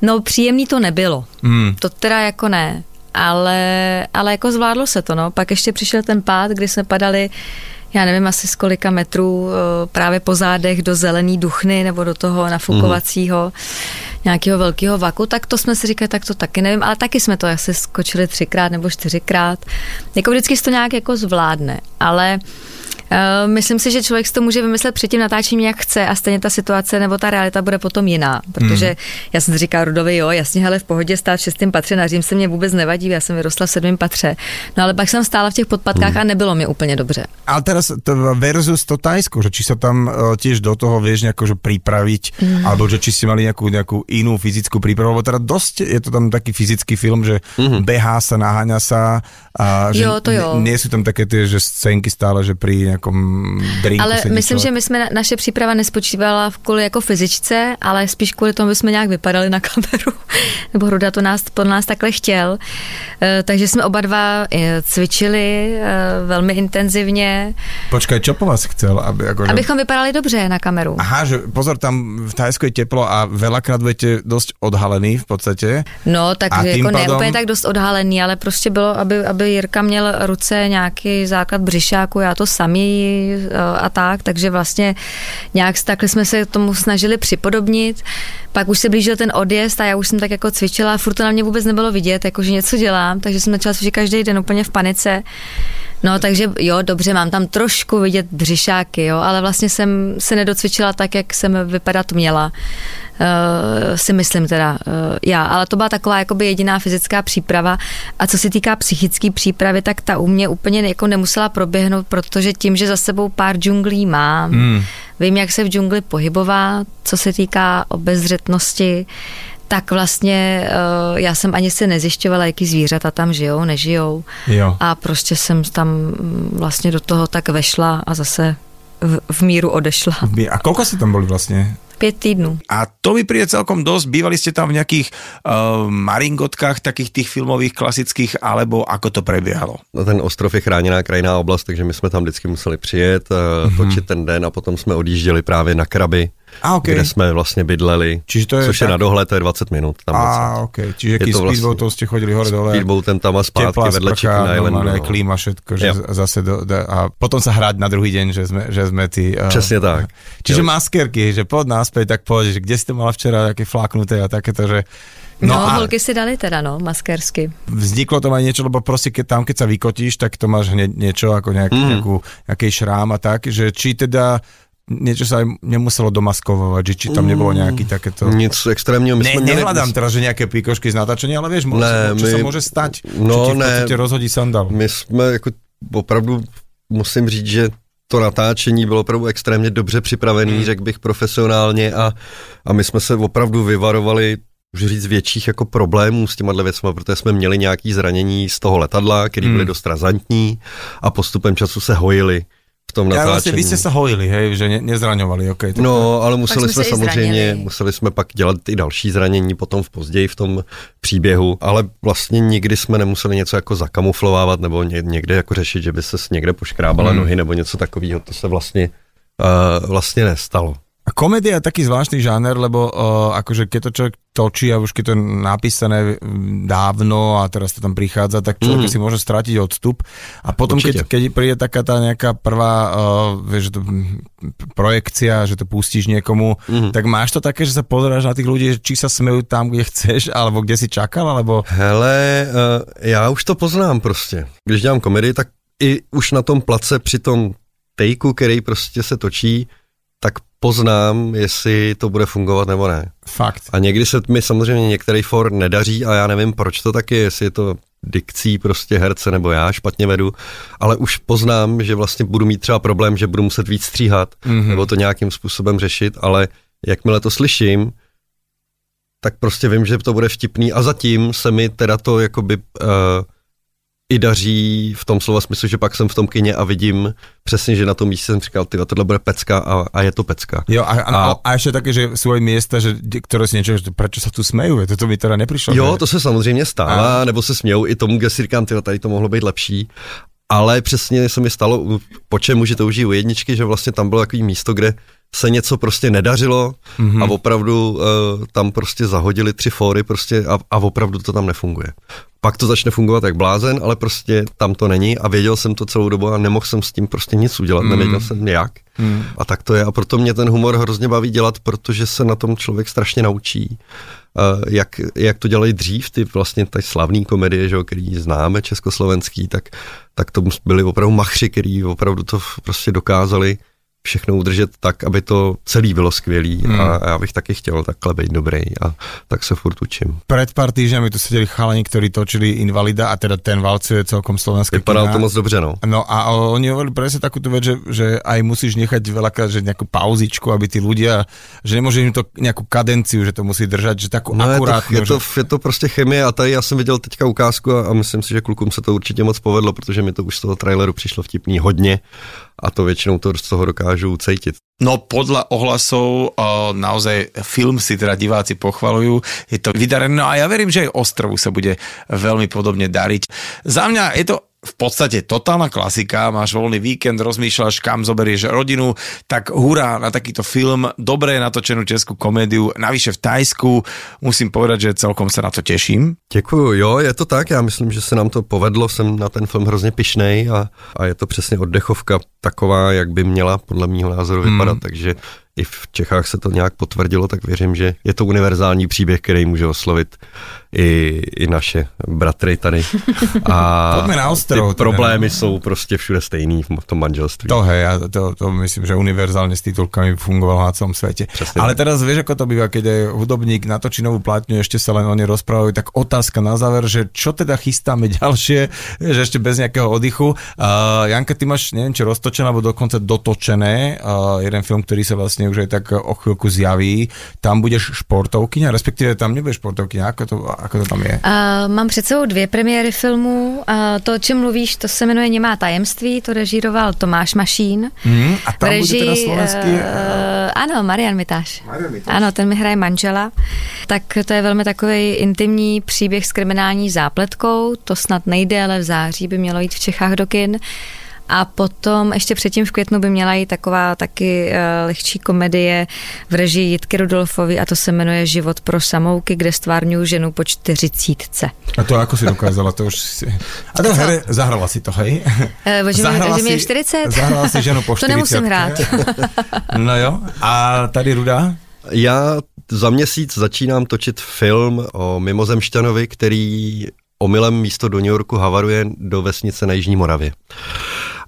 No příjemný to nebylo. Mm. To teda jako ne. Ale, ale jako zvládlo se to, no. Pak ještě přišel ten pád, kdy jsme padali já nevím asi z kolika metrů eh, právě po zádech do zelený duchny nebo do toho nafukovacího nějakého velkého vaku, tak to jsme si říkali, tak to taky nevím, ale taky jsme to asi skočili třikrát nebo čtyřikrát. Jako vždycky se to nějak jako zvládne, ale myslím si, že člověk si to může vymyslet před tím natáčením, jak chce a stejně ta situace nebo ta realita bude potom jiná, protože mm. já jsem si říkala Rudovi, jo, jasně, ale v pohodě stát v šestém patře, na Řím se mě vůbec nevadí, já jsem vyrostla v sedmém patře. No ale pak jsem stála v těch podpatkách mm. a nebylo mi úplně dobře. Ale teraz to versus to Tajsko, že či sa tam uh, tiež do toho vieš nejako že pripraviť, mm. alebo že či ste mali nejakú inú fyzickú prípravu, lebo teda dosť je to tam taký fyzický film, že mm. behá sa, naháňa sa a že Jo, to jo. nie sú tam také tie, že scénky stále, že pri nejakom drinku Ale myslím, že človek. my jsme, naše příprava nespočívala v kvůli jako fyzičce, ale spíš kvůli tomu, aby jsme nějak vypadali na kameru. Nebo Hruda to nás, pod nás takhle chtěl. Eh, Takže jsme oba dva eh, cvičili eh, velmi intenzivně, Počkaj, čo po vás chcel? Aby, akože... abychom vypadali dobře na kameru. Aha, že pozor, tam v Tajsku je teplo a veľakrát budete dosť odhalený v podstate. No, tak A jako ne pádom- úplně tak dost odhalený, ale prostě bylo, aby, aby Jirka měl ruce nějaký základ břišáku, já to samý eh, a tak, takže vlastně nějak takhle jsme se tomu snažili připodobnit. Pak už se blížil ten odjezd a já už jsem tak jako cvičila furt to na mě vůbec nebylo vidět, jako že něco dělám, takže jsem začala cvičit každý den úplně v panice. No, takže jo, dobře, mám tam trošku vidět břišáky, jo, ale vlastně jsem se nedocvičila tak, jak jsem vypadat měla. Uh, si myslím teda uh, já, ale to byla taková jakoby jediná fyzická příprava a co se týká psychické přípravy, tak ta u mě úplně jako nemusela proběhnout, protože tím, že za sebou pár džunglí mám, hmm. vím, jak se v džungli pohybovat, co se týká obezřetnosti, tak vlastně uh, já jsem ani se nezjišťovala, jaký zvířata tam žijou, nežijou. Jo. A prostě jsem tam mm, vlastně do toho tak vešla a zase v, v míru odešla. A koľko ste tam boli vlastne? Pět týdnů. A to mi príde celkom dosť. Bývali ste tam v nejakých uh, maringotkách, takých tých filmových klasických, alebo ako to prebiehalo? No, ten ostrov je chráněná krajná oblast, takže my jsme tam vždycky museli přijet, uh, mm-hmm. točit ten den a potom jsme odjížděli právě na kraby a, okay. kde jsme vlastně bydleli, Čiže to je což tak... je na dohled, to je 20 minut. Tam a, ok. Čiže jaký to vlastně, speedboatou ste chodili hore dole? Speedboatem tam a zpátky vedle Chicken Islandu. No. klíma, všetko, že jo. zase do, do, a potom sa hrať na druhý deň, že sme, že sme tí... Uh, Přesně tak. Čiže jo. maskerky, že pod náspäť, tak povedz, že kde ste mala včera také fláknuté a takéto, že No, no a holky si dali teda, no, maskersky. Vzniklo tam aj niečo, lebo proste keď tam, keď sa vykotíš, tak to máš hneď niečo ako nejak, mm. nejakú, nejaký šrám a tak, že či teda niečo sa aj nemuselo domaskovať, že či tam nebolo nejaký takéto... Nic extrémního. My ne, nehľadám teraz, že nejaké píkošky z natáčenia, ale vieš, ne, čo my, sa môže stať, no, čo ti v podstate rozhodí sandal. My jsme jako opravdu, musím říct, že to natáčení bylo opravdu extrémně dobře připravený, hmm. řekl bych profesionálně a, a my jsme se opravdu vyvarovali už říct větších jako problémů s těma věcmi, protože jsme měli nějaký zranění z toho letadla, které byly hmm. dost razantní a postupem času se hojily tom natáčení. Ja, vlastne vy ste sa hojili, hej, že ne, nezraňovali, okay, No, ale museli jsme, jsme samozřejmě, museli jsme pak dělat i další zranění potom v později v tom příběhu, ale vlastně nikdy jsme nemuseli něco jako zakamuflovávat nebo ně, někde jako řešit, že by se někde poškrábala hmm. nohy nebo něco takového, to se vlastně, uh, vlastně nestalo. A komédia je taký zvláštny žáner, lebo uh, akože keď to človek točí a už keď to je napísané dávno a teraz to tam prichádza, tak človek mm. si môže stratiť odstup. A potom, keď, keď príde taká tá nejaká prvá uh, vieš, že to, projekcia, že to pustíš niekomu, mm. tak máš to také, že sa pozeráš na tých ľudí, či sa smejú tam, kde chceš, alebo kde si čakal, alebo... Hele, uh, já už to poznám prostě. Když dělám komedii, tak i už na tom place při tom tejku, který prostě se točí, tak poznám, jestli to bude fungovat nebo ne. Fakt. A někdy se mi samozřejmě některý for nedaří a já nevím, proč to taky, jestli je to dikcí prostě herce nebo já špatně vedu, ale už poznám, že vlastně budu mít třeba problém, že budu muset víc stříhat mm-hmm. nebo to nějakým způsobem řešit, ale jakmile to slyším, tak prostě vím, že to bude vtipný a zatím se mi teda to jakoby uh, i daří v tom slova smyslu, že pak jsem v tom kině a vidím přesně, že na tom místě jsem říkal, ty tohle bude pecka a, a je to pecka. Jo, a, a, a, a ještě taky, že jsou místa, že, které si že proč se tu smějí, to, to mi teda nepřišlo. Jo, ne? to se samozřejmě stává, a. nebo se smějou i tomu, kde si říkám, tyjo, tady to mohlo být lepší. Ale přesně se mi stalo, po čem může to užít u jedničky, že vlastně tam bylo takový místo, kde se něco prostě nedařilo mm-hmm. a opravdu uh, tam prostě zahodili tři fóry prostě a, a opravdu to tam nefunguje. Pak to začne fungovat jak blázen, ale prostě tam to není a věděl jsem to celou dobu a nemohl jsem s tím prostě nic udělat, mm. nevěděl jsem jak. Mm. A tak to je a proto mě ten humor hrozně baví dělat, protože se na tom člověk strašně naučí. Uh, jak, jak to dělají dřív, ty vlastně ty slavné komedie, že, který známe československý, tak, tak to byli opravdu machři, který opravdu to prostě dokázali všechno udržet tak, aby to celý bylo skvělý hmm. a já bych taky chtěl takhle být dobrý a tak se furt učím. Před pár týždňami tu seděli chalani, kteří točili Invalida a teda ten valcuje celkom slovenské Vypadalo to moc dobře, no. No a oni hovorili presne takúto vec, že, že aj musíš nechať veľakrát, že nejakú pauzičku, aby tí ľudia, že nemôže im to nejakú kadenciu, že to musí držať, že takú no akurátnu. Je to, je, to, je to prostě chemie a tady já jsem viděl teďka ukázku a, a myslím si, že klukům se to určitě moc povedlo, protože mi to už z toho traileru přišlo vtipný hodně a to většinou to z toho dokážu cítit. No podľa ohlasov o, naozaj film si teda diváci pochvalujú, je to vydarené, no a ja verím, že aj Ostrovu sa bude veľmi podobne dariť. Za mňa je to v podstate totálna klasika, máš voľný víkend, rozmýšľaš, kam zoberieš rodinu, tak hurá na takýto film, dobré natočenú českú komédiu, navyše v Tajsku, musím povedať, že celkom sa na to teším. Děkuju, jo, je to tak, já myslím, že se nám to povedlo, jsem na ten film hrozně pišnej a, a je to přesně oddechovka taková, jak by měla podle mého názoru vypadat, mm. takže i v Čechách se to nějak potvrdilo, tak věřím, že je to univerzální příběh, který může oslovit i, i naše bratry tady. A na ostro, ty teda, problémy jsou prostě všude stejný v tom manželství. To hej, ja to, to myslím, že univerzálne s titulkami fungovalo na celom svete. Přesne Ale tak. teraz vieš, ako to býva, keď je hudobník natočí novú platňu, ešte sa len o nej rozprávajú, tak otázka na záver, že čo teda chystáme ďalšie, že ešte bez nejakého oddychu. Uh, Janka, ty máš, neviem, či roztočené, alebo dokonca dotočené, uh, jeden film, ktorý sa vlastne už aj tak o chvíľku zjaví. Tam budeš športovkyňa, respektíve tam nebudeš športovkyňa, ako to, ako to tam je? Uh, mám před sebou dvě premiéry filmů. Uh, to, o čem mluvíš, to se jmenuje Němá tajemství, to režíroval Tomáš Mašín. Hmm, a tam V bude teda slovenský... uh, ano, Marian Mitáš. Marian Mitáš. Ano, ten mi hraje manžela. Tak to je velmi takový intimní příběh s kriminální zápletkou. To snad nejde, ale v září by mělo jít v Čechách do kin. A potom ještě předtím v květnu by měla jít taková taky uh, lehčí komedie v režii Jitky Rudolfovi a to se jmenuje Život pro samouky, kde stvárňuji ženu po čtyřicítce. A to ako si dokázala, to už si... A to here, zahrala si to, hej? Eh, že mi- že mi je 40? Zahrala si ženu po To 40. nemusím hrát. No jo, a tady Ruda? Já za měsíc začínám točit film o mimozemšťanovi, který omylem místo do New Yorku havaruje do vesnice na Jižní Moravě.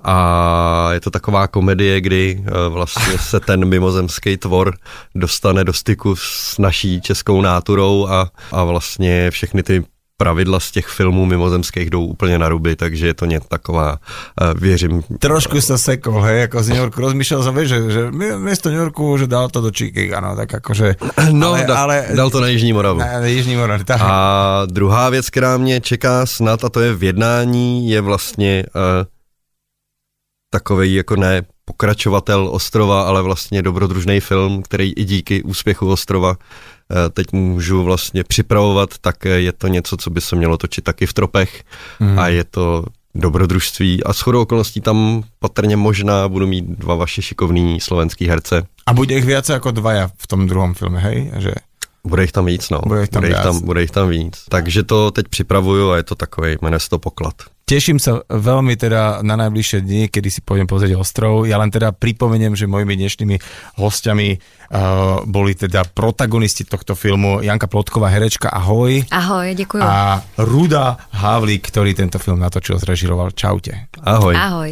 A je to taková komedie, kdy eh, vlastně se ten mimozemský tvor dostane do styku s naší českou náturou a, a vlastně všechny ty pravidla z těch filmů mimozemských jdou úplně na ruby, takže je to něco taková, eh, věřím, Trošku sa sekol, hej, ako z New Yorku. Rozmýšľal som, vieš, že, že miesto New Yorku, že dal to do Chicago, no, tak akože... no, ale, da, ale, dal to na Jižní Moravu. na, na Jižní Moravě, tak. A druhá věc, která mě čeká snad, a to je v jednání, je vlastně uh, takový jako ne pokračovatel Ostrova, ale vlastně dobrodružný film, který i díky úspěchu Ostrova eh, teď můžu vlastně připravovat, tak eh, je to něco, co by se mělo točit taky v tropech Mhm. a je to dobrodružství a shodou okolností tam patrně možná budu mít dva vaše šikovný slovenský herce. A bude ich viac ako dvaja v tom druhom filme, hej? Že... Bude jich tam víc, no. Bude jich tam bude, jich tam, bude jich tam víc. Takže to teď připravuju a je to takový, jmenuje se to poklad. Teším sa veľmi teda na najbližšie dni, kedy si pôjdem pozrieť ostrov. Ja len teda pripomeniem, že mojimi dnešnými hostiami uh, boli teda protagonisti tohto filmu Janka Plotková, herečka, ahoj. Ahoj, děkuji. A Ruda Havlík, ktorý tento film natočil, zrežiroval. Čaute. Ahoj. Ahoj.